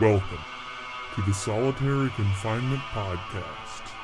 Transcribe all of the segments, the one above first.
Welcome to the Solitary Confinement Podcast.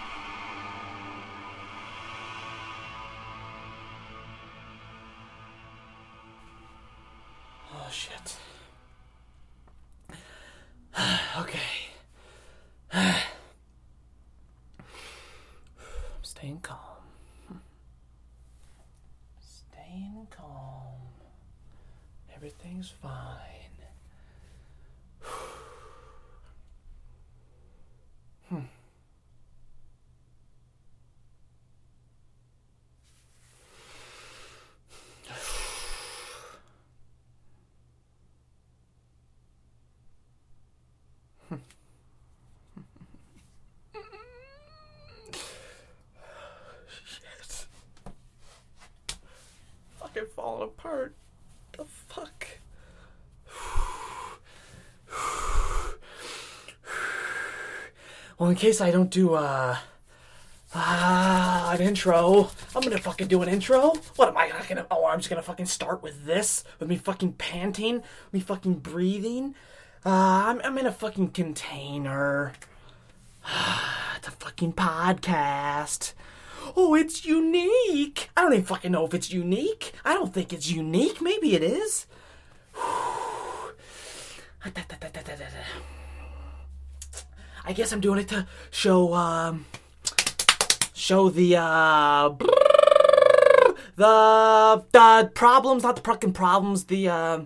In case I don't do, uh, ah, an intro, I'm gonna fucking do an intro. What am I not gonna, oh, I'm just gonna fucking start with this? With me fucking panting? Me fucking breathing? Uh, I'm, I'm in a fucking container. It's a fucking podcast. Oh, it's unique. I don't even fucking know if it's unique. I don't think it's unique. Maybe it is. I guess I'm doing it to show um show the uh the the problems, not the fucking problems, the uh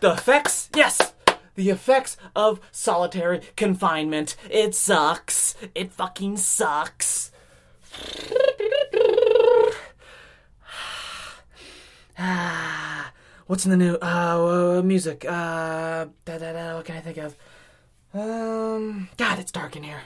the effects. Yes, the effects of solitary confinement. It sucks. It fucking sucks. What's in the new uh, uh music? Uh, da, da, da, what can I think of? Um, God, it's dark in here.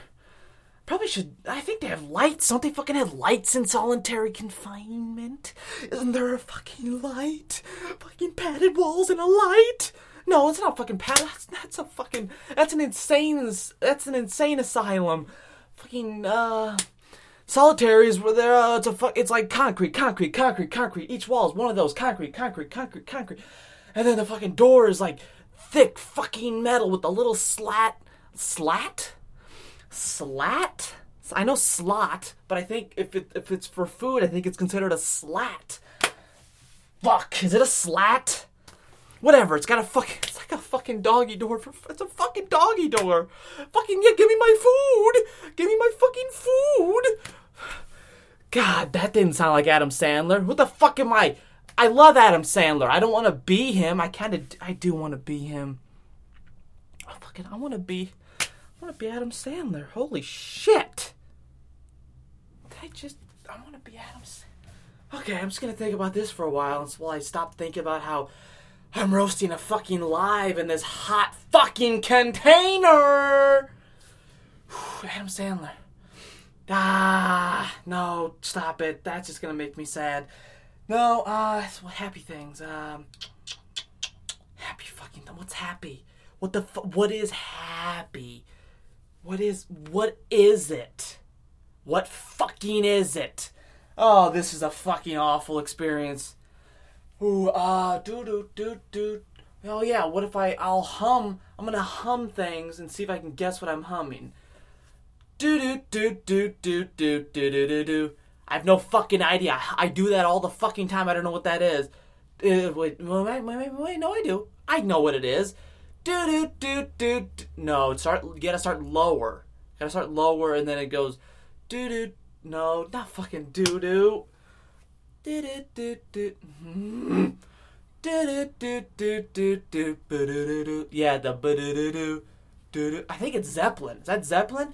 Probably should. I think they have lights. Don't they fucking have lights in solitary confinement? Isn't there a fucking light? Fucking padded walls and a light? No, it's not fucking padded. That's, that's a fucking. That's an insane. That's an insane asylum. Fucking uh. Solitary is where there. Uh, it's a fuck. It's like concrete, concrete, concrete, concrete. Each wall is one of those concrete, concrete, concrete, concrete. And then the fucking door is like thick fucking metal with a little slat. Slat? Slat? I know slot, but I think if it if it's for food, I think it's considered a slat. Fuck, is it a slat? Whatever, it's got a fucking it's like a fucking doggy door for it's a fucking doggy door. Fucking yeah, give me my food. Give me my fucking food. God, that didn't sound like Adam Sandler. What the fuck am I? I love Adam Sandler. I don't want to be him. I kind of I do want to be him. Oh, fucking I want to be I want to be Adam Sandler. Holy shit. I just I want to be Adam Sandler. Okay, I'm just to think about this for a while until I stop thinking about how I'm roasting a fucking live in this hot fucking container. Adam Sandler. Ah, no, stop it. That's just gonna make me sad. No, uh, well, happy things. Um, happy fucking. What's happy? What the? Fu- what is happy? What is? What is it? What fucking is it? Oh, this is a fucking awful experience. Ooh, uh, do do do do. Oh yeah, what if I I'll hum? I'm gonna hum things and see if I can guess what I'm humming. Do do do do do do do do do do. I have no fucking idea. I, I do that all the fucking time. I don't know what that is. Uh, wait, wait, wait, wait, no, I do. I know what it is. Do do do do. do. No, start. You gotta start lower. You gotta start lower, and then it goes. Do do. No, not fucking doo. Do do do do. Do do do do do do. Ba-do-do-do. Yeah, the ba-do-do-do. Do-do. I think it's Zeppelin. Is that Zeppelin?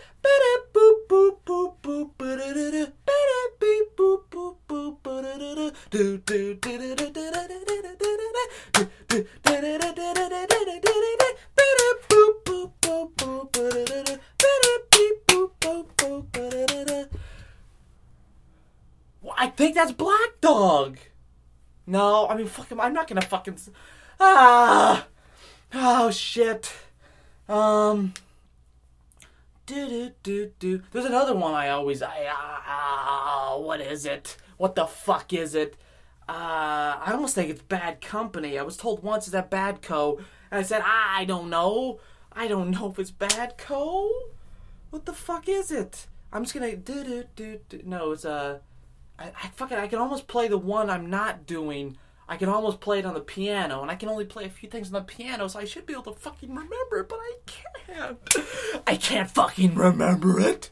I think that's Black Dog. No, I mean, fuck him. I'm not gonna fucking. Ah! Oh, shit. Um. Do do do do. There's another one I always. I. Uh, what is it? What the fuck is it? Uh, I almost think it's Bad Company. I was told once it's that Bad Co. And I said, I don't know. I don't know if it's Bad Co. What the fuck is it? I'm just gonna do do do do. No, it's uh, I, I fucking I can almost play the one I'm not doing. I can almost play it on the piano, and I can only play a few things on the piano, so I should be able to fucking remember it, but I can't. I can't fucking remember it.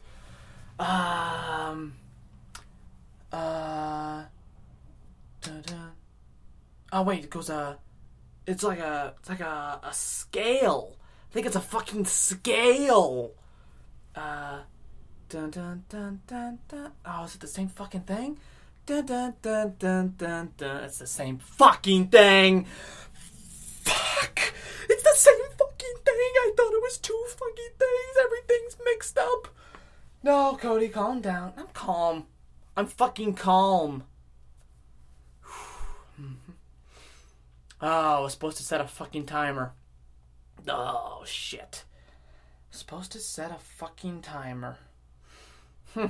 Um. Uh. Dun, dun. Oh wait, it goes uh, it's like a it's like a a scale. I think it's a fucking scale. Uh, dun dun dun dun dun. Oh, is it the same fucking thing? Dun dun dun dun dun dun. It's the same fucking thing. Fuck! It's the same fucking thing. I thought it was two fucking things. Everything's mixed up. No, Cody, calm down. I'm calm. I'm fucking calm. Oh, I was supposed to set a fucking timer. Oh, shit. Supposed to set a fucking timer. Hmm.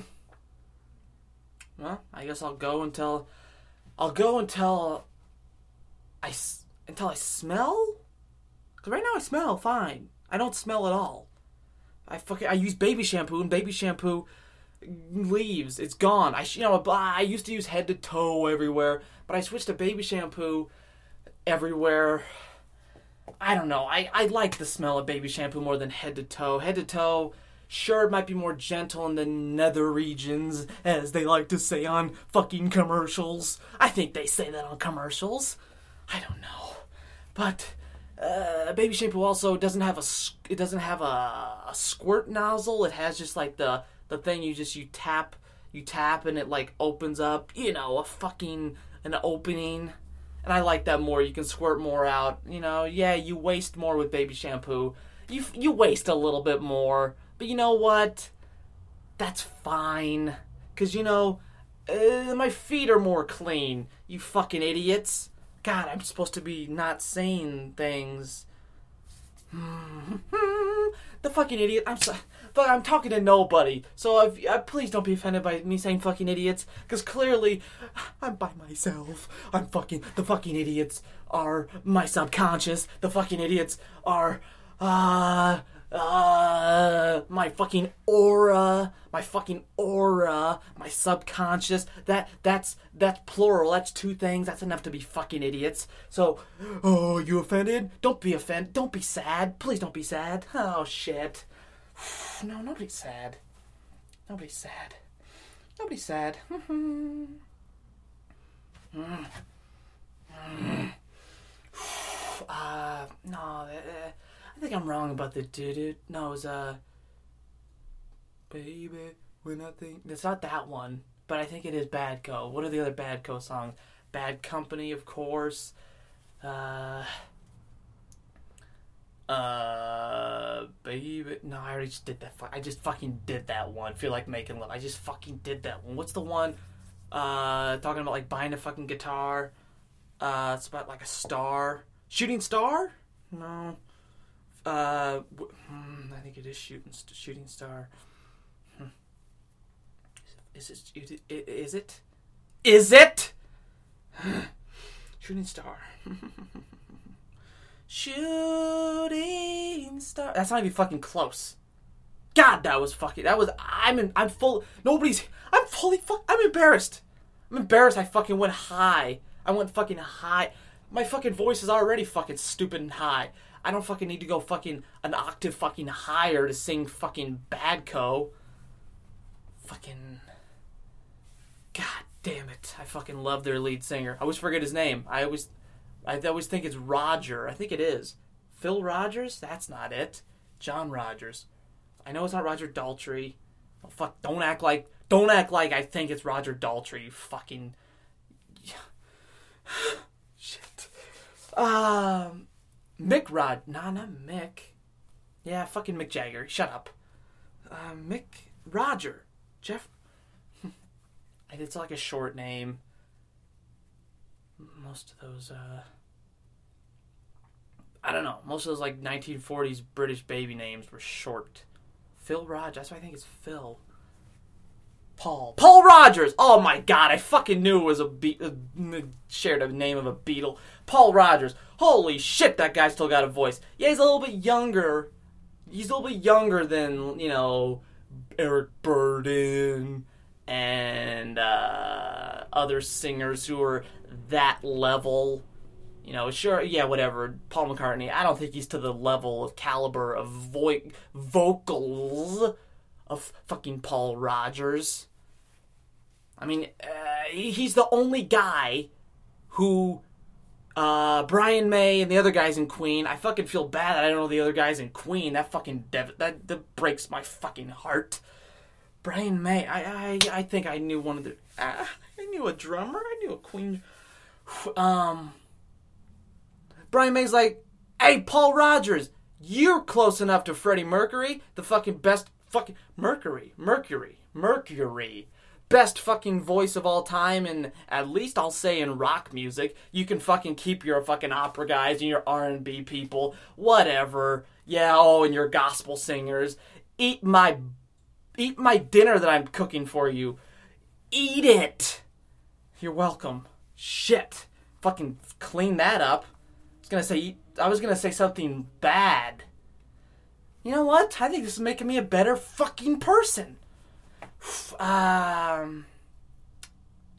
Well, I guess I'll go until I'll go until I until I smell. Cause right now I smell fine. I don't smell at all. I fucking I use baby shampoo and baby shampoo leaves. It's gone. I you know I used to use head to toe everywhere, but I switched to baby shampoo everywhere. I don't know. I, I like the smell of baby shampoo more than head to toe. Head to toe, sure, it might be more gentle in the nether regions, as they like to say on fucking commercials. I think they say that on commercials. I don't know. But uh, baby shampoo also doesn't have a it doesn't have a, a squirt nozzle. It has just like the the thing you just you tap you tap and it like opens up. You know, a fucking an opening. And I like that more. You can squirt more out. You know, yeah, you waste more with baby shampoo. You you waste a little bit more, but you know what? That's fine. Cause you know, uh, my feet are more clean. You fucking idiots. God, I'm supposed to be not saying things. the fucking idiot. I'm so, fuck, I'm talking to nobody. So if, uh, please don't be offended by me saying fucking idiots, because clearly I'm by myself. I'm fucking the fucking idiots are my subconscious. The fucking idiots are uh uh my fucking aura my fucking aura my subconscious that that's that's plural that's two things that's enough to be fucking idiots so oh you offended don't be offended don't be sad please don't be sad oh shit no nobody's sad nobody's sad nobody's sad uh no uh, I think I'm wrong about the doo doo. No, it was uh, baby, when nothing. It's not that one, but I think it is Bad Co. What are the other Bad Co songs? Bad Company, of course. Uh, uh, baby. No, I already just did that. I just fucking did that one. Feel like making love. I just fucking did that one. What's the one? Uh, talking about like buying a fucking guitar. Uh, it's about like a star. Shooting star? No. Uh, hmm, I think it is shooting shooting star. Hmm. Is it, is it? Is it? Is it? shooting star. shooting star. That's not even fucking close. God, that was fucking. That was. I'm. In, I'm full. Nobody's. I'm fully. Fuck. I'm embarrassed. I'm embarrassed. I fucking went high. I went fucking high. My fucking voice is already fucking stupid and high. I don't fucking need to go fucking an octave fucking higher to sing fucking Badco. Fucking. God damn it. I fucking love their lead singer. I always forget his name. I always. I always think it's Roger. I think it is. Phil Rogers? That's not it. John Rogers. I know it's not Roger Daltrey. Oh, fuck, don't act like. Don't act like I think it's Roger Daltrey, fucking. Shit. Um. Mick Rod. Nah, not Mick. Yeah, fucking Mick Jagger. Shut up. Uh, Mick Roger. Jeff. it's like a short name. most of those. uh I don't know. Most of those like 1940s British baby names were short. Phil Rogers. That's why I think it's Phil. Paul. Paul Rodgers. Oh my god, I fucking knew it was a be- uh, shared a name of a Beatle. Paul Rodgers. Holy shit, that guy still got a voice. Yeah, he's a little bit younger. He's a little bit younger than you know Eric Burdon and uh, other singers who are that level. You know, sure, yeah, whatever. Paul McCartney. I don't think he's to the level of caliber of vo- vocals of fucking Paul Rodgers. I mean, uh, he's the only guy who uh, Brian May and the other guys in Queen. I fucking feel bad that I don't know the other guys in Queen. That fucking dev- that that breaks my fucking heart. Brian May. I I I think I knew one of the. Uh, I knew a drummer. I knew a Queen. Um. Brian May's like, hey, Paul Rodgers, you're close enough to Freddie Mercury, the fucking best fucking Mercury, Mercury, Mercury best fucking voice of all time and at least I'll say in rock music. You can fucking keep your fucking opera guys and your R&B people, whatever. Yeah, oh, and your gospel singers. Eat my eat my dinner that I'm cooking for you. Eat it. You're welcome. Shit. Fucking clean that up. I was to say I was to say something bad. You know what? I think this is making me a better fucking person. Um.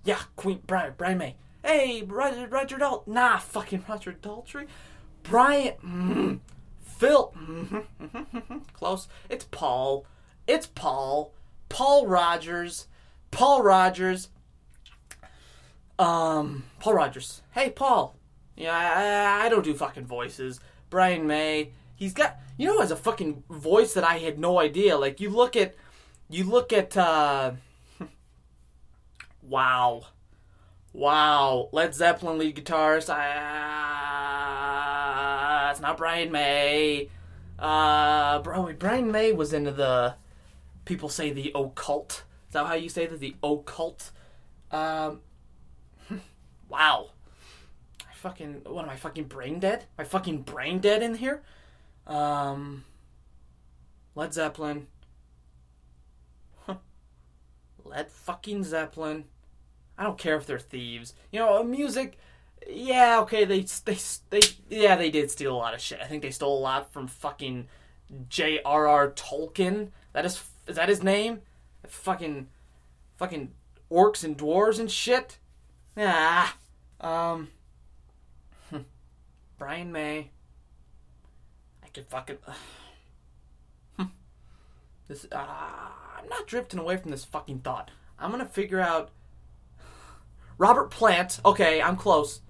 Yeah, Queen Brian Brian May. Hey, Roger Roger Dal. Nah, fucking Roger Daltrey. Brian. Mm, Phil. Mm, close. It's Paul. It's Paul. Paul Rodgers. Paul Rodgers. Um, Paul Rodgers. Hey, Paul. Yeah, I, I don't do fucking voices. Brian May. He's got. You know, has a fucking voice that I had no idea. Like you look at you look at uh wow. Wow. Led zeppelin lead guitarist uh, it's not brian may. Uh bro brian may was into the people say the occult. Is that how you say that? The occult? Um wow. I fucking what am i fucking brain dead? Am i fucking brain dead in here? Um led zeppelin Led fucking Zeppelin. I don't care if they're thieves. You know, music. Yeah, okay, they they they yeah they did steal a lot of shit. I think they stole a lot from fucking J.R.R. Tolkien. That is is that his name? Fucking fucking orcs and dwarves and shit. Ah, um, Brian May. I could fucking. This. Uh, I'm not drifting away from this fucking thought. I'm gonna figure out Robert Plant. Okay, I'm close.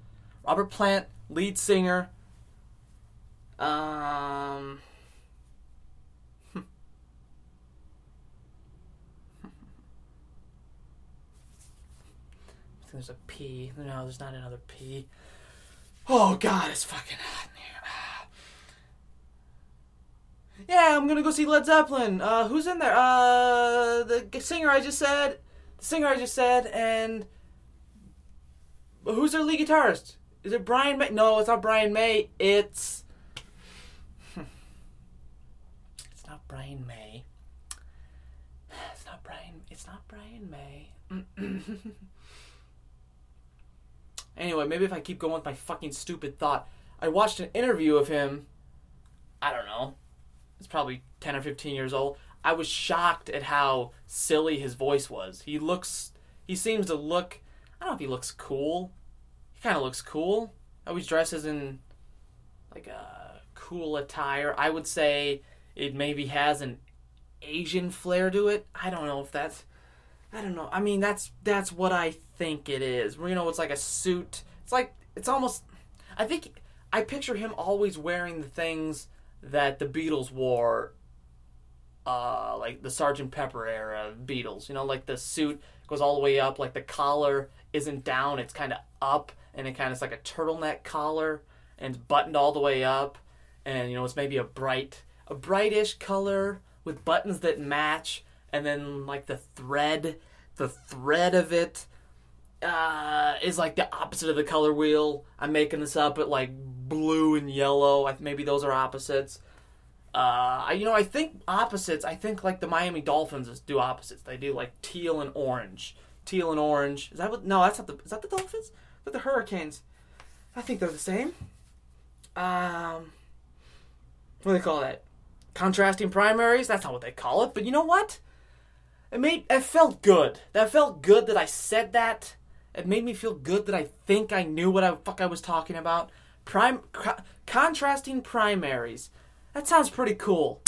Robert Plant, lead singer. Um. There's a P. No, there's not another P. Oh God, it's fucking hot in here. Yeah, I'm gonna go see Led Zeppelin. Uh, who's in there? Uh, the singer I just said. The singer I just said, and who's their lead guitarist? Is it Brian May? No, it's not Brian May. It's it's not Brian May. It's not Brian. It's not Brian May. anyway, maybe if I keep going with my fucking stupid thought, I watched an interview of him. I don't know is probably 10 or 15 years old. I was shocked at how silly his voice was. He looks, he seems to look, I don't know if he looks cool. He kind of looks cool. Always dresses in like a cool attire. I would say it maybe has an Asian flair to it. I don't know if that's, I don't know. I mean, that's that's what I think it is. You know, it's like a suit. It's like it's almost. I think I picture him always wearing the things that the Beatles wore, uh, like the Sergeant Pepper era Beatles. You know, like the suit goes all the way up, like the collar isn't down, it's kind of up, and it kind of is like a turtleneck collar, and it's buttoned all the way up, and you know it's maybe a bright, a brightish color with buttons that match, and then like the thread, the thread of it uh, is like the opposite of the color wheel. I'm making this up, but like blue and yellow. I- Maybe those are opposites. Uh, I- you know, I think opposites. I think like the Miami Dolphins do opposites. They do like teal and orange. Teal and orange. Is that what? No, that's not the. Is that the Dolphins? That the Hurricanes? I think they're the same. Um, what do they call that? Contrasting primaries. That's not what they call it. But you know what? It made. It felt good. That felt good that I said that. It made me feel good that I think I knew what I fuck I was talking about. Prime co- contrasting primaries. That sounds pretty cool.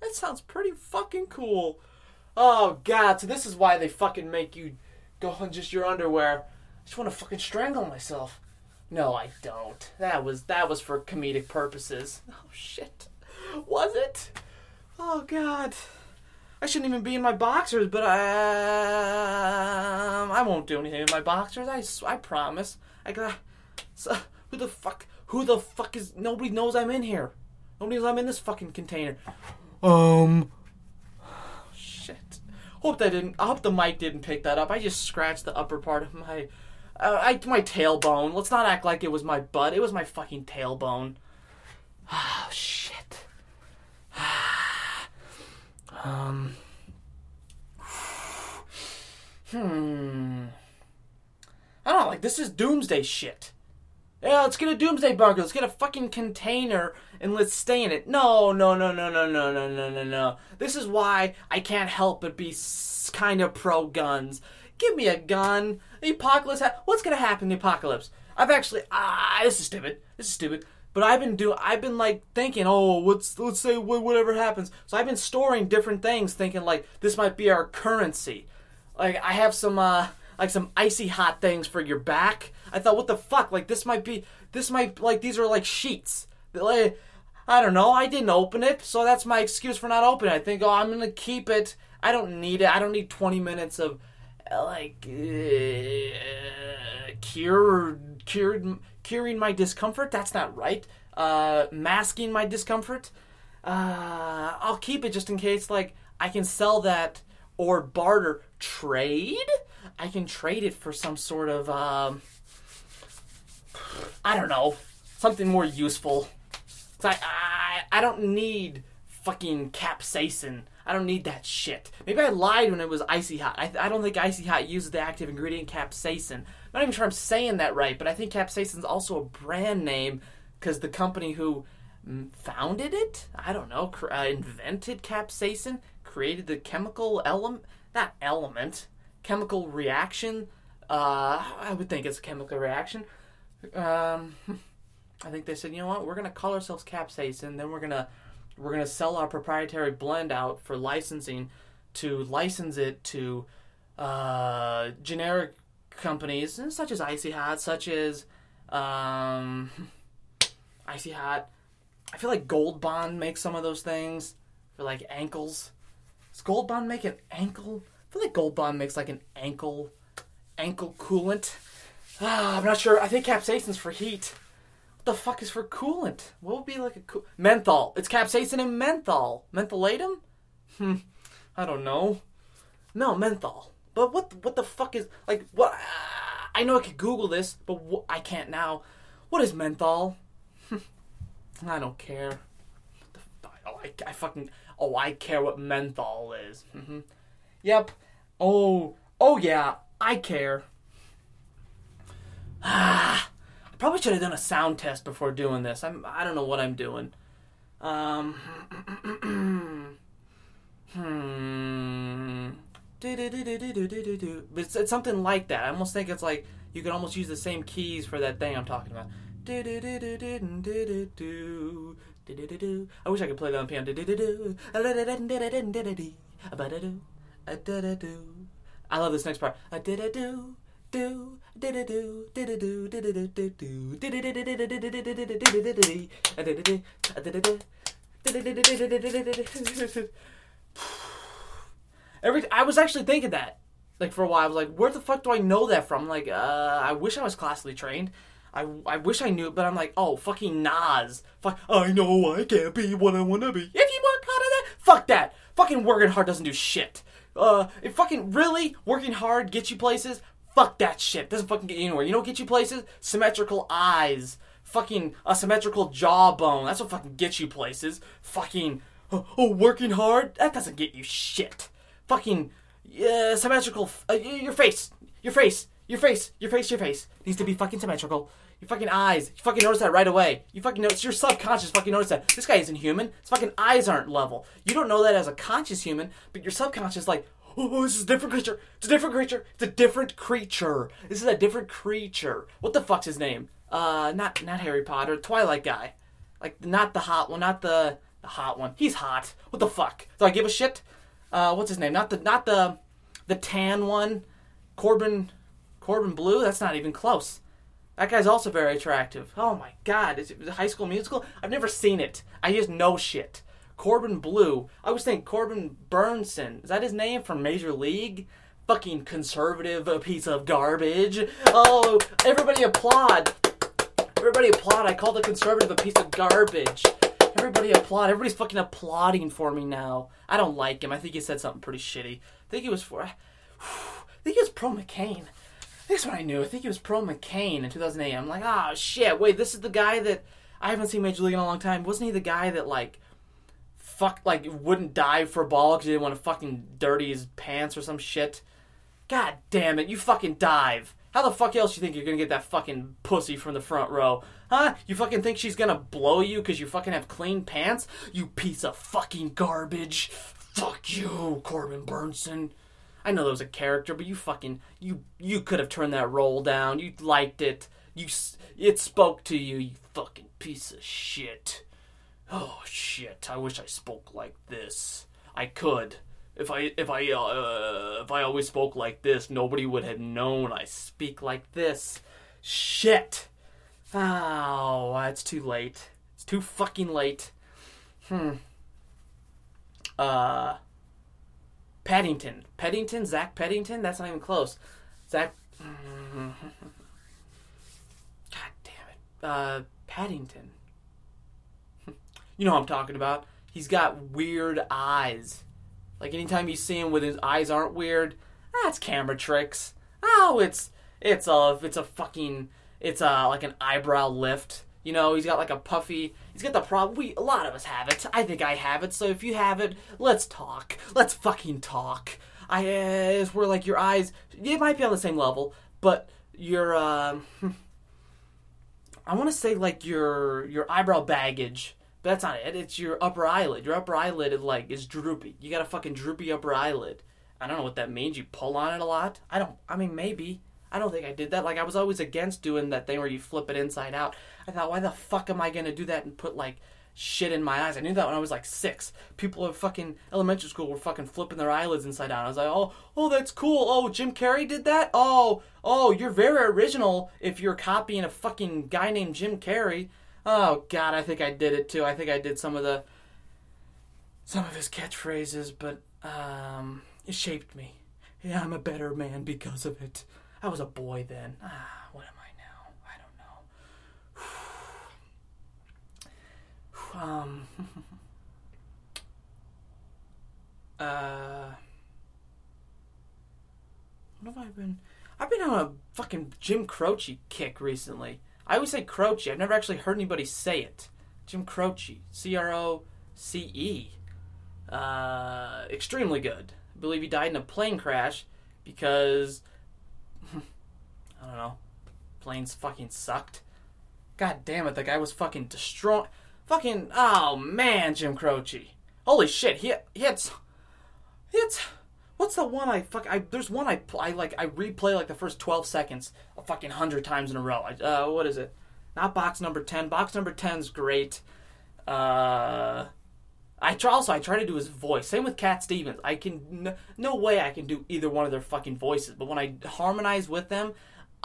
That sounds pretty fucking cool. Oh god, so this is why they fucking make you go on just your underwear. I just want to fucking strangle myself. No, I don't. That was that was for comedic purposes. Oh shit. Was it? Oh god. I shouldn't even be in my boxers, but I um, I won't do anything in my boxers. I, I promise. I got so, who the fuck who the fuck is nobody knows I'm in here. Nobody knows I'm in this fucking container. Um shit. Hope that didn't I hope the mic didn't pick that up. I just scratched the upper part of my uh, I my tailbone. Let's not act like it was my butt. It was my fucking tailbone. Oh shit. Um Hmm. I don't know, like this is doomsday shit. Yeah, let's get a doomsday bunker. Let's get a fucking container and let's stay in it. No, no, no, no, no, no, no, no, no, no. This is why I can't help but be kind of pro guns. Give me a gun. The apocalypse. Ha- What's gonna happen in the apocalypse? I've actually ah, this is stupid. This is stupid. But I've been doing. I've been like thinking, oh, let's let's say whatever happens. So I've been storing different things, thinking like this might be our currency. Like I have some uh like some icy hot things for your back. I thought, what the fuck? Like this might be this might like these are like sheets. Like I don't know. I didn't open it, so that's my excuse for not opening. it. I think, oh, I'm gonna keep it. I don't need it. I don't need 20 minutes of like uh, cure cured curing my discomfort. That's not right. Uh, masking my discomfort. Uh, I'll keep it just in case. Like I can sell that or barter trade. I can trade it for some sort of um, I don't know something more useful. I, I I don't need fucking capsaicin. I don't need that shit. Maybe I lied when it was icy hot. I, I don't think icy hot uses the active ingredient capsaicin. I'm not even sure I'm saying that right, but I think capsaicin is also a brand name because the company who mm, founded it, I don't know, cr- uh, invented capsaicin, created the chemical element, not element, chemical reaction. Uh, I would think it's a chemical reaction. Um, I think they said, you know what, we're gonna call ourselves capsaicin, then we're gonna we're gonna sell our proprietary blend out for licensing to license it to uh, generic companies such as Icy Hot, such as um, Icy Hot. I feel like Gold Bond makes some of those things for like ankles. Does Gold Bond make an ankle? I feel like Gold Bond makes like an ankle ankle coolant. Ah, I'm not sure. I think capsaicin's for heat. What the fuck is for coolant? What would be like a cool menthol? It's capsaicin and menthol. Mentholatum? Hmm. I don't know. No menthol. But what? What the fuck is like? What? I know I could Google this, but wh- I can't now. What is menthol? I don't care. The Oh, I, I fucking. Oh, I care what menthol is. hmm Yep. Oh. Oh yeah. I care. Ah. I probably should have done a sound test before doing this. I'm. I don't know what I'm doing. Um. hmm. But it's, it's something like that. I almost think it's like you can almost use the same keys for that thing I'm talking about. I wish I could play that on piano. I love this next part. Every I was actually thinking that, like for a while, I was like, where the fuck do I know that from? Like, uh, I wish I was classically trained. I, I wish I knew, but I'm like, oh, fucking Nas. Fuck, I know I can't be what I wanna be. If you want hard at that, fuck that. Fucking working hard doesn't do shit. Uh, if fucking really working hard gets you places, Fuck that shit. Doesn't fucking get you anywhere. You know what get you places? Symmetrical eyes. Fucking a symmetrical jawbone. That's what fucking gets you places. Fucking oh, oh working hard. That doesn't get you shit. Fucking uh, symmetrical. Uh, your face. Your face. Your face. Your face. Your face needs to be fucking symmetrical. Your fucking eyes. You fucking notice that right away. You fucking notice. Your subconscious fucking notice that this guy isn't human. His fucking eyes aren't level. You don't know that as a conscious human, but your subconscious like, oh, this is a different creature. It's a different creature. It's a different creature. This is a different creature. What the fuck's his name? Uh, not not Harry Potter. Twilight guy. Like not the hot one. Not the the hot one. He's hot. What the fuck? Do I give a shit? Uh, what's his name? Not the not the the tan one. Corbin Corbin Bleu. That's not even close. That guy's also very attractive. Oh my god, is it high school musical? I've never seen it. I just know shit. Corbin Bleu. I was thinking Corbin Bernsen. Is that his name from Major League? Fucking conservative piece of garbage. Oh, everybody applaud. Everybody applaud. I call the conservative a piece of garbage. Everybody applaud. Everybody's fucking applauding for me now. I don't like him. I think he said something pretty shitty. I think he was for. I think he was pro McCain. This one I knew. I think he was pro McCain in 2008. I'm like, oh shit, wait, this is the guy that I haven't seen Major League in a long time. Wasn't he the guy that like, fuck, like wouldn't dive for a ball because he didn't want to fucking dirty his pants or some shit? God damn it, you fucking dive. How the fuck else you think you're gonna get that fucking pussy from the front row? Huh? You fucking think she's gonna blow you because you fucking have clean pants? You piece of fucking garbage. Fuck you, Corbin Bernsen. I know that was a character, but you fucking you you could have turned that roll down. You liked it. You it spoke to you. You fucking piece of shit. Oh shit! I wish I spoke like this. I could. If I if I uh, if I always spoke like this, nobody would have known I speak like this. Shit. Oh, it's too late. It's too fucking late. Hmm. Uh. Paddington. Peddington? Zach Paddington? That's not even close. Zach. God damn it. Uh, Paddington. You know what I'm talking about. He's got weird eyes. Like anytime you see him with his eyes aren't weird, that's camera tricks. Oh, it's it's a it's a fucking it's a like an eyebrow lift. You know, he's got like a puffy. He's got the problem. We a lot of us have it. I think I have it. So if you have it, let's talk. Let's fucking talk. I uh, it's where like your eyes. It might be on the same level, but your uh, I want to say like your your eyebrow baggage. But that's not it. It's your upper eyelid. Your upper eyelid is like is droopy. You got a fucking droopy upper eyelid. I don't know what that means. You pull on it a lot. I don't. I mean, maybe. I don't think I did that. Like I was always against doing that thing where you flip it inside out. I thought, why the fuck am I gonna do that and put like shit in my eyes? I knew that when I was like six. People at fucking elementary school were fucking flipping their eyelids inside out. I was like, oh, oh, that's cool. Oh, Jim Carrey did that. Oh, oh, you're very original if you're copying a fucking guy named Jim Carrey. Oh God, I think I did it too. I think I did some of the some of his catchphrases, but um, it shaped me. Yeah, I'm a better man because of it. I was a boy then. Ah, what am I now? I don't know. um. uh. What have I been? I've been on a fucking Jim Croce kick recently. I always say Croce. I've never actually heard anybody say it. Jim Croce. C R O C E. Uh, extremely good. I believe he died in a plane crash because I don't know. Planes fucking sucked. God damn it, the guy was fucking destroying. Fucking oh man, Jim Croce. Holy shit, he had he what's the one I fuck I there's one I I like I replay like the first 12 seconds a fucking 100 times in a row. I, uh what is it? Not box number 10. Box number 10's great. Uh I try also I try to do his voice. Same with Cat Stevens. I can no way I can do either one of their fucking voices, but when I harmonize with them,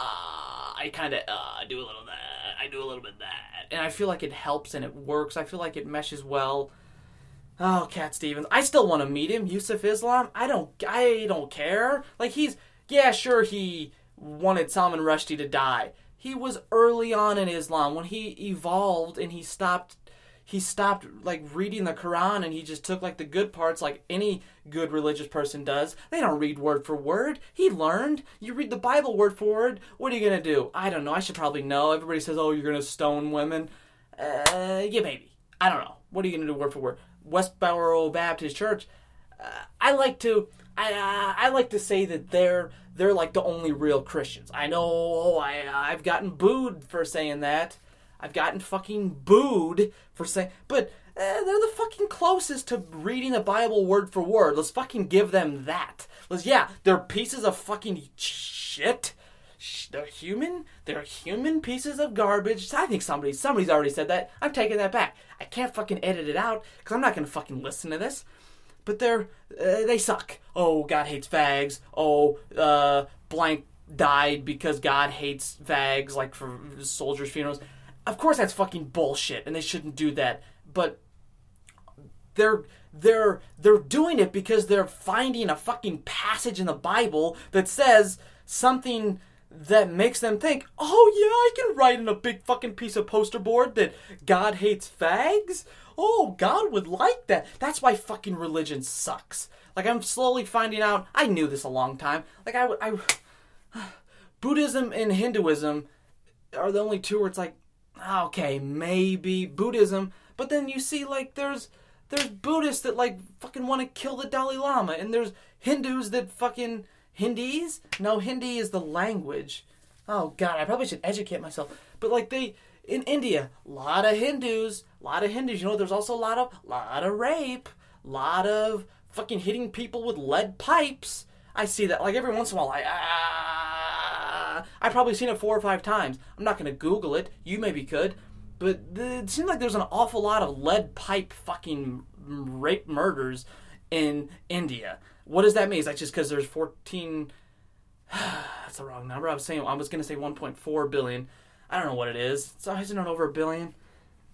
uh, I kind of uh, do a little that. I do a little bit that, and I feel like it helps and it works. I feel like it meshes well. Oh, Cat Stevens. I still want to meet him. Yusuf Islam. I don't. I don't care. Like he's. Yeah, sure. He wanted Salman Rushdie to die. He was early on in Islam when he evolved and he stopped he stopped like reading the Quran and he just took like the good parts like any good religious person does. They don't read word for word. He learned. You read the Bible word for word. What are you gonna do? I don't know. I should probably know. Everybody says, "Oh, you're gonna stone women." Uh, yeah, maybe. I don't know. What are you gonna do word for word? Westboro Baptist Church. Uh, I like to. I uh, I like to say that they're they're like the only real Christians. I know. Oh, I I've gotten booed for saying that. I've gotten fucking booed for saying, but uh, they're the fucking closest to reading the Bible word for word. Let's fucking give them that. Let's, yeah, they're pieces of fucking shit. They're human. They're human pieces of garbage. I think somebody somebody's already said that. I'm taking that back. I can't fucking edit it out because I'm not gonna fucking listen to this. But they're uh, they suck. Oh, God hates fags. Oh, uh, blank died because God hates fags, like for soldiers' funerals of course that's fucking bullshit and they shouldn't do that but they're they're they're doing it because they're finding a fucking passage in the bible that says something that makes them think oh yeah i can write in a big fucking piece of poster board that god hates fags? Oh god would like that. That's why fucking religion sucks. Like i'm slowly finding out i knew this a long time like i, I buddhism and hinduism are the only two where it's like okay, maybe Buddhism, but then you see like there's there's Buddhists that like fucking want to kill the Dalai Lama, and there's Hindus that fucking Hindis. No, Hindi is the language. Oh god, I probably should educate myself. But like they in India, a lot of Hindus, a lot of Hindus. You know, there's also a lot of lot of rape, a lot of fucking hitting people with lead pipes. I see that like every once in a while. I ah, I've probably seen it four or five times. I'm not going to Google it. You maybe could. But it seems like there's an awful lot of lead pipe fucking rape murders in India. What does that mean? Is that just because there's 14. That's the wrong number. I was saying I was going to say 1.4 billion. I don't know what it is. So isn't it over a billion?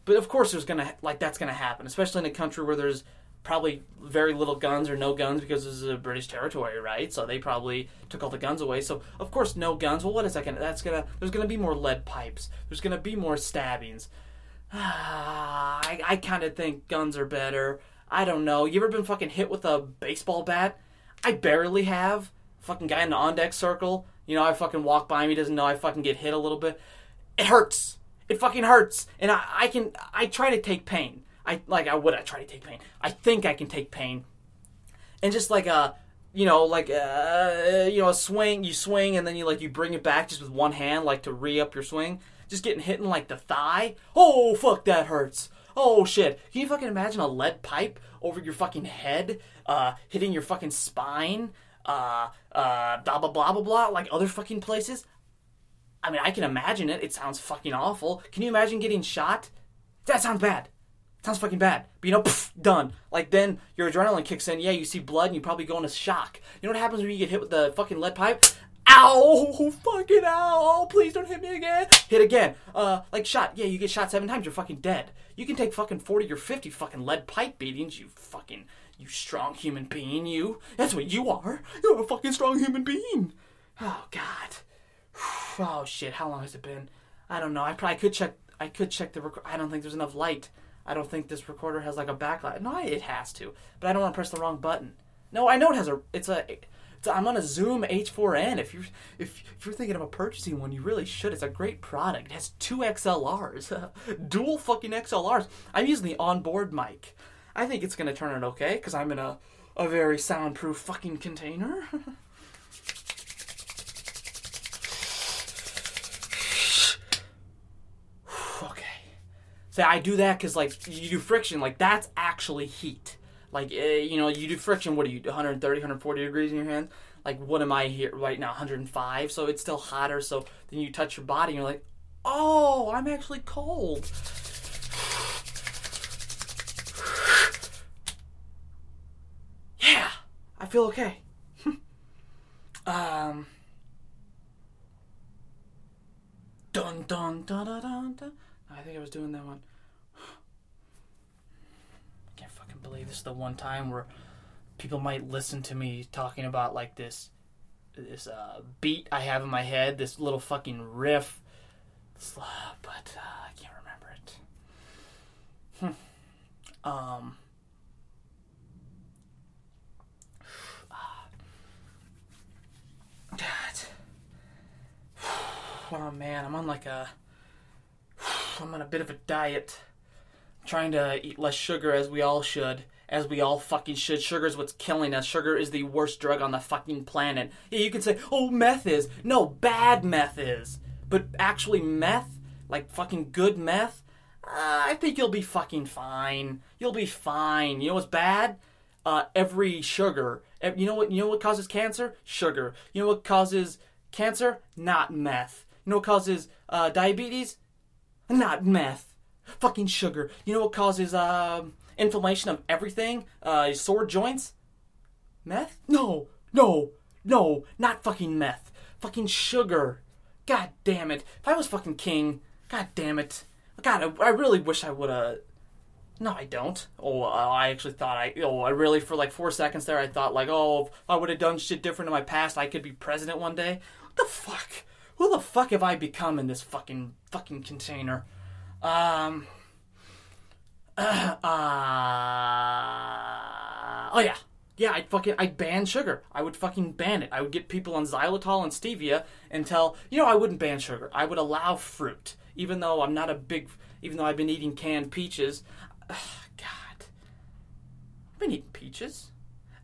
But of course, there's gonna like that's gonna happen, especially in a country where there's probably very little guns or no guns because this is a British territory, right? So they probably took all the guns away. So of course, no guns. Well, what is that gonna? That's gonna. There's gonna be more lead pipes. There's gonna be more stabbings. I I kind of think guns are better. I don't know. You ever been fucking hit with a baseball bat? I barely have. Fucking guy in the on deck circle. You know, I fucking walk by him. He doesn't know I fucking get hit a little bit. It hurts. It fucking hurts. And I, I can. I try to take pain. I like I would I try to take pain. I think I can take pain, and just like a you know like uh, you know a swing you swing and then you like you bring it back just with one hand like to re up your swing. Just getting hit in like the thigh. Oh fuck that hurts. Oh shit. Can you fucking imagine a lead pipe over your fucking head, uh, hitting your fucking spine, uh, uh, blah blah blah blah blah, like other fucking places? I mean, I can imagine it. It sounds fucking awful. Can you imagine getting shot? That sounds bad. Sounds fucking bad. But you know, pff, done. Like then your adrenaline kicks in. Yeah, you see blood and you probably go into shock. You know what happens when you get hit with the fucking lead pipe? Ow! Fucking ow! Oh, please don't hit me again. Hit again. Uh, like shot. Yeah, you get shot seven times. You're fucking dead. You can take fucking forty or fifty fucking lead pipe beatings. You fucking you strong human being. You. That's what you are. You're a fucking strong human being. Oh God. Oh shit. How long has it been? I don't know. I probably could check. I could check the. Rec- I don't think there's enough light. I don't think this recorder has like a backlight. No, it has to, but I don't want to press the wrong button. No, I know it has a. It's a. It's a I'm on a Zoom H4n. If you're if, if you're thinking of purchasing one, you really should. It's a great product. It has two XLRs, dual fucking XLRs. I'm using the onboard mic. I think it's gonna turn out okay because I'm in a a very soundproof fucking container. I do that because like you do friction, like that's actually heat. Like uh, you know, you do friction. What do you do? 130, 140 degrees in your hands. Like what am I here right now? 105. So it's still hotter. So then you touch your body, and you're like, oh, I'm actually cold. yeah, I feel okay. um. Dun dun dun dun dun dun. I think I was doing that one. I can't fucking believe this is the one time where people might listen to me talking about like this this uh, beat I have in my head, this little fucking riff. But uh, I can't remember it. Hmm. Um, God. Oh man, I'm on like a. I'm on a bit of a diet. Trying to eat less sugar as we all should. As we all fucking should. Sugar is what's killing us. Sugar is the worst drug on the fucking planet. Yeah, you can say, oh, meth is. No, bad meth is. But actually, meth, like fucking good meth, uh, I think you'll be fucking fine. You'll be fine. You know what's bad? Uh, every sugar. You know what? You know what causes cancer? Sugar. You know what causes cancer? Not meth. You know what causes uh, diabetes? Not meth. Fucking sugar. You know what causes um, inflammation of everything? Uh, sore joints? Meth? No, no, no, not fucking meth. Fucking sugar. God damn it. If I was fucking king, god damn it. God, I, I really wish I would have. No, I don't. Oh, uh, I actually thought I. Oh, I really, for like four seconds there, I thought, like, oh, if I would have done shit different in my past, I could be president one day. What the fuck? Who the fuck have I become in this fucking, fucking container? Um. Uh, uh, oh yeah, yeah. I'd fucking I'd ban sugar. I would fucking ban it. I would get people on xylitol and stevia and tell you know I wouldn't ban sugar. I would allow fruit, even though I'm not a big. Even though I've been eating canned peaches. Ugh, God, I've been eating peaches.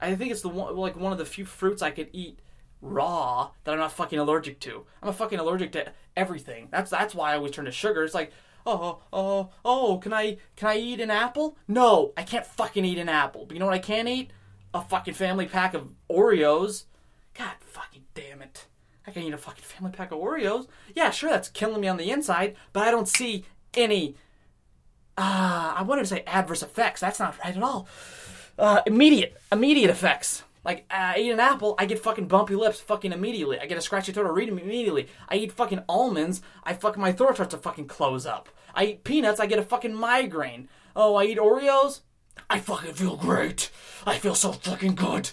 I think it's the one like one of the few fruits I could eat raw that I'm not fucking allergic to. I'm a fucking allergic to everything. That's that's why I always turn to sugar. It's like, oh, oh, oh, can I can I eat an apple? No, I can't fucking eat an apple. But you know what I can eat? A fucking family pack of Oreos. God fucking damn it. I can eat a fucking family pack of Oreos. Yeah, sure, that's killing me on the inside, but I don't see any. Uh, I wanted to say adverse effects. That's not right at all. Uh, immediate, immediate effects. Like, I eat an apple, I get fucking bumpy lips fucking immediately. I get a scratchy throat or read immediately. I eat fucking almonds, I fucking, my throat starts to fucking close up. I eat peanuts, I get a fucking migraine. Oh, I eat Oreos, I fucking feel great. I feel so fucking good.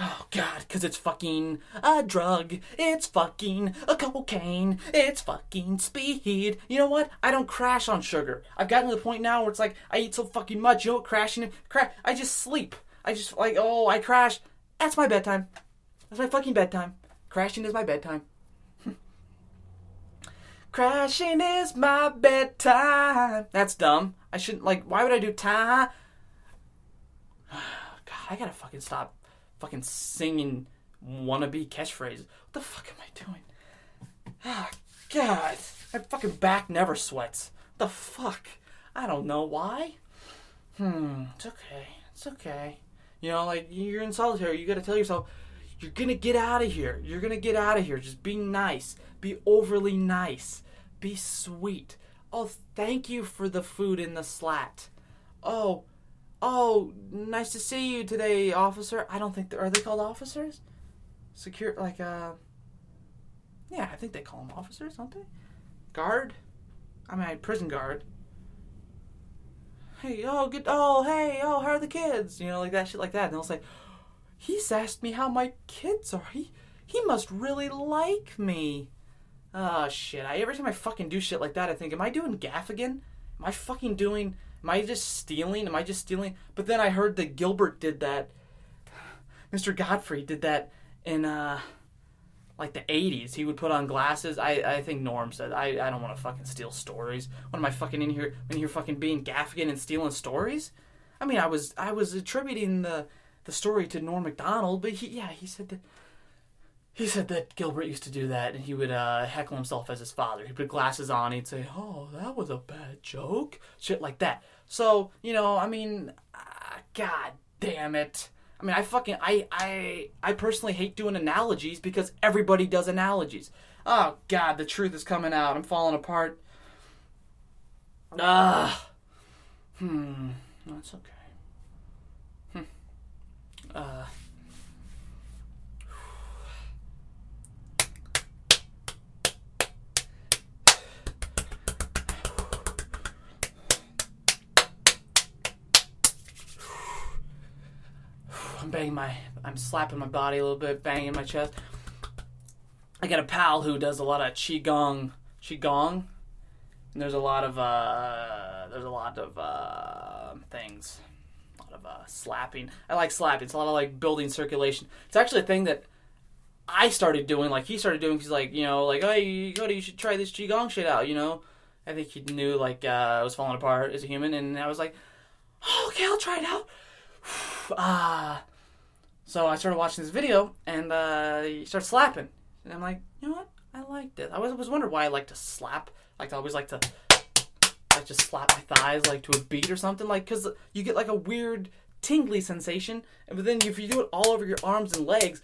Oh god, because it's fucking a drug. It's fucking a cocaine. It's fucking speed. You know what? I don't crash on sugar. I've gotten to the point now where it's like I eat so fucking much. You know what? Crashing, crash. I just sleep. I just like oh I crash. That's my bedtime. That's my fucking bedtime. Crashing is my bedtime. Crashing is my bedtime. That's dumb. I shouldn't like. Why would I do time? God, I gotta fucking stop fucking singing wannabe catchphrases. What the fuck am I doing? Ah, God, my fucking back never sweats. The fuck? I don't know why. Hmm, it's okay. It's okay. You know, like you're in solitary. You gotta tell yourself, you're gonna get out of here. You're gonna get out of here. Just be nice. Be overly nice. Be sweet. Oh, thank you for the food in the slat. Oh, oh, nice to see you today, officer. I don't think are they called officers? Secure, like uh, yeah, I think they call them officers, don't they? Guard. I mean, prison guard. Hey, oh, good. Oh, hey, oh, how are the kids? You know, like that shit, like that. And they'll say, he's asked me how my kids are. He he must really like me. Oh shit! I every time I fucking do shit like that, I think, am I doing Gaffigan? Am I fucking doing? Am I just stealing? Am I just stealing? But then I heard that Gilbert did that. Mr. Gottfried did that in uh, like the '80s. He would put on glasses. I I think Norm said I I don't want to fucking steal stories. What am I fucking in here in here fucking being Gaffigan and stealing stories? I mean, I was I was attributing the the story to Norm Macdonald, but he yeah he said that he said that Gilbert used to do that, and he would uh, heckle himself as his father. He'd put glasses on, he'd say, "Oh, that was a bad joke," shit like that. So you know, I mean, uh, god damn it. I mean, I fucking I I I personally hate doing analogies because everybody does analogies. Oh god, the truth is coming out. I'm falling apart. Ah. Hmm. That's okay. Hmm. Uh. I'm banging my, I'm slapping my body a little bit, banging my chest. I got a pal who does a lot of qigong, qigong, and there's a lot of, uh, there's a lot of, uh, things. A lot of uh, slapping. I like slapping. It's a lot of like building circulation. It's actually a thing that I started doing. Like he started doing. He's like, you know, like, hey, Cody, you should try this qigong shit out. You know, I think he knew like uh, I was falling apart as a human, and I was like, oh, okay, I'll try it out. ah. So I started watching this video, and uh, he started slapping, and I'm like, you know what? I liked it. I was was wondering why I like to slap. Like I always like to like just slap my thighs like to a beat or something. Like because you get like a weird tingly sensation, but then if you do it all over your arms and legs,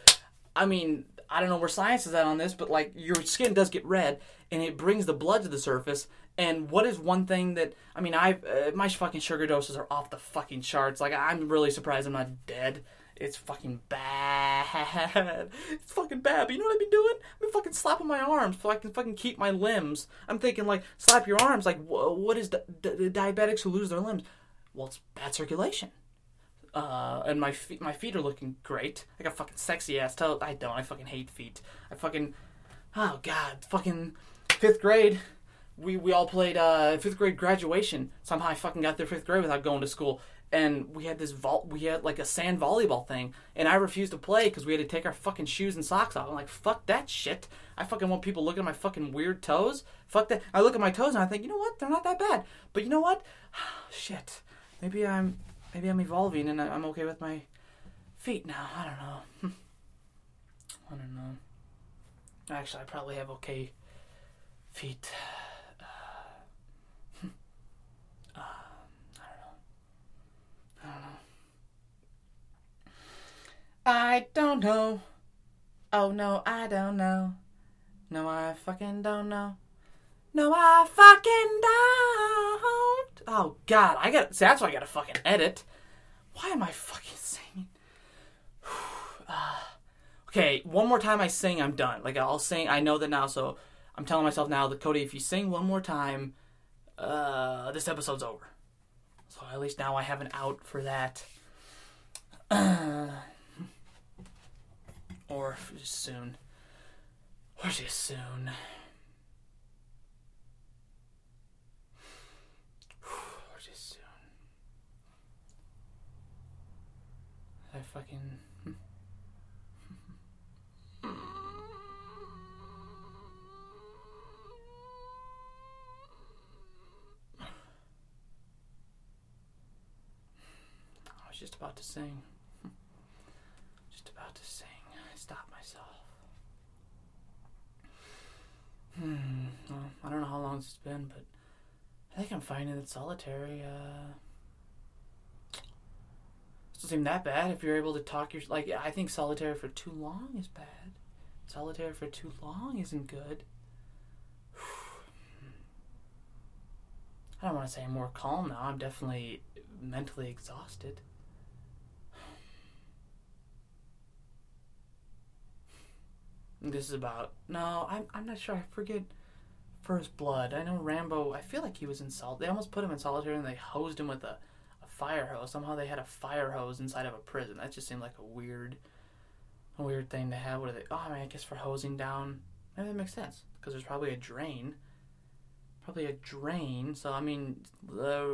I mean, I don't know where science is at on this, but like your skin does get red, and it brings the blood to the surface. And what is one thing that I mean? I uh, my fucking sugar doses are off the fucking charts. Like I'm really surprised I'm not dead. It's fucking bad. It's fucking bad. But you know what I've been doing? I've been fucking slapping my arms so I can fucking keep my limbs. I'm thinking like slap your arms. Like wh- what is di- di- diabetics who lose their limbs? Well, it's bad circulation. Uh, and my feet, my feet are looking great. I got fucking sexy ass toes. I don't. I fucking hate feet. I fucking, oh god, fucking fifth grade. We we all played uh, fifth grade graduation. Somehow I fucking got through fifth grade without going to school. And we had this vault. We had like a sand volleyball thing, and I refused to play because we had to take our fucking shoes and socks off. I'm like, fuck that shit. I fucking want people looking at my fucking weird toes. Fuck that. I look at my toes and I think, you know what? They're not that bad. But you know what? shit. Maybe I'm maybe I'm evolving and I'm okay with my feet now. I don't know. I don't know. Actually, I probably have okay feet. Uh, I don't know. I don't know. Oh no, I don't know. No, I fucking don't know. No, I fucking don't. Oh God, I got. See, that's why I gotta fucking edit. Why am I fucking singing? Ah. okay, one more time I sing, I'm done. Like I'll sing. I know that now, so I'm telling myself now that Cody, if you sing one more time, uh, this episode's over. So at least now I have an out for that. or just soon. Or just soon. or just soon. I fucking. I was just about to sing. Just about to sing. I stopped myself. Hmm. Well, I don't know how long it's been, but I think I'm finding that solitary, uh. Doesn't seem that bad if you're able to talk your. Like, I think solitary for too long is bad. Solitary for too long isn't good. I don't want to say I'm more calm now. I'm definitely mentally exhausted. This is about no, I'm I'm not sure. I forget First Blood. I know Rambo. I feel like he was in sol. They almost put him in solitary and they hosed him with a, a fire hose. Somehow they had a fire hose inside of a prison. That just seemed like a weird, a weird thing to have. What are they? Oh, I mean, I guess for hosing down. Maybe that makes sense because there's probably a drain. Probably a drain. So I mean, uh,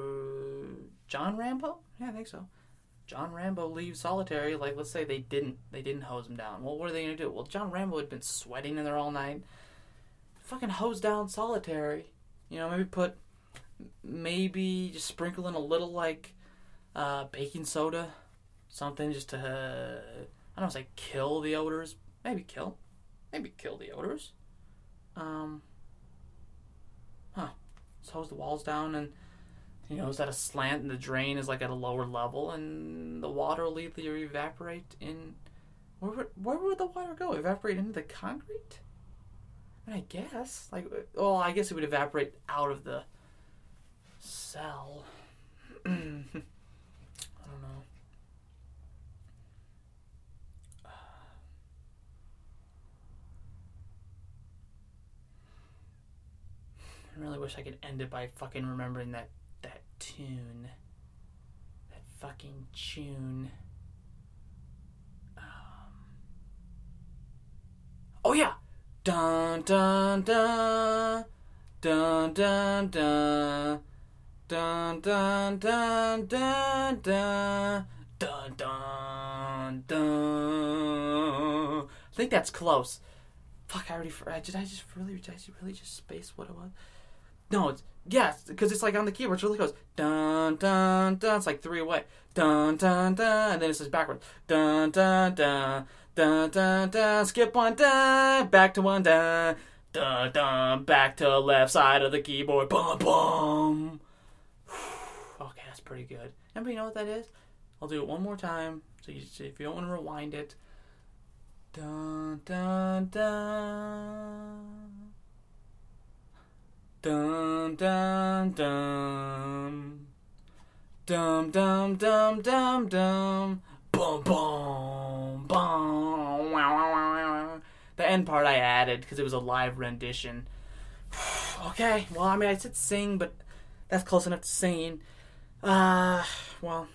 John Rambo. Yeah, I think so. John Rambo leaves solitary. Like, let's say they didn't, they didn't hose him down. Well, what are they gonna do? Well, John Rambo had been sweating in there all night. Fucking hose down solitary. You know, maybe put, maybe just sprinkle in a little like, uh, baking soda, something just to, uh, I don't say kill the odors. Maybe kill, maybe kill the odors. Um. Huh. Just hose the walls down and you know, is at a slant and the drain is like at a lower level and the water will either evaporate in where would, where would the water go? Evaporate into the concrete? I, guess. Like well, I guess it would evaporate out of the cell. I don't know. I really wish I could end it by fucking remembering that tune. That fucking tune. Um. Oh yeah. Dun dun dun dun dun dun Dun dun dun dun dun dun dun dun. I think that's close. Fuck, I already. Did I just really? Did I really just space what it was? No, it's yes, because it's like on the keyboard. It's really close. Dun dun dun. It's like three away. Dun dun dun, and then it says backwards. Dun dun dun dun dun dun. Skip one dun, back to one dun. Dun dun, back to left side of the keyboard. Bum bum. Okay, that's pretty good. Anybody know what that is? I'll do it one more time. So you, if you don't want to rewind it. Dun dun dun. Dun dun dun. Dum dum dum dum dum. Boom boom boom. The end part I added because it was a live rendition. okay, well, I mean, I said sing, but that's close enough to singing. Uh, well,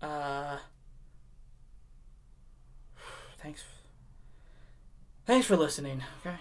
uh, thanks. Thanks for listening, okay?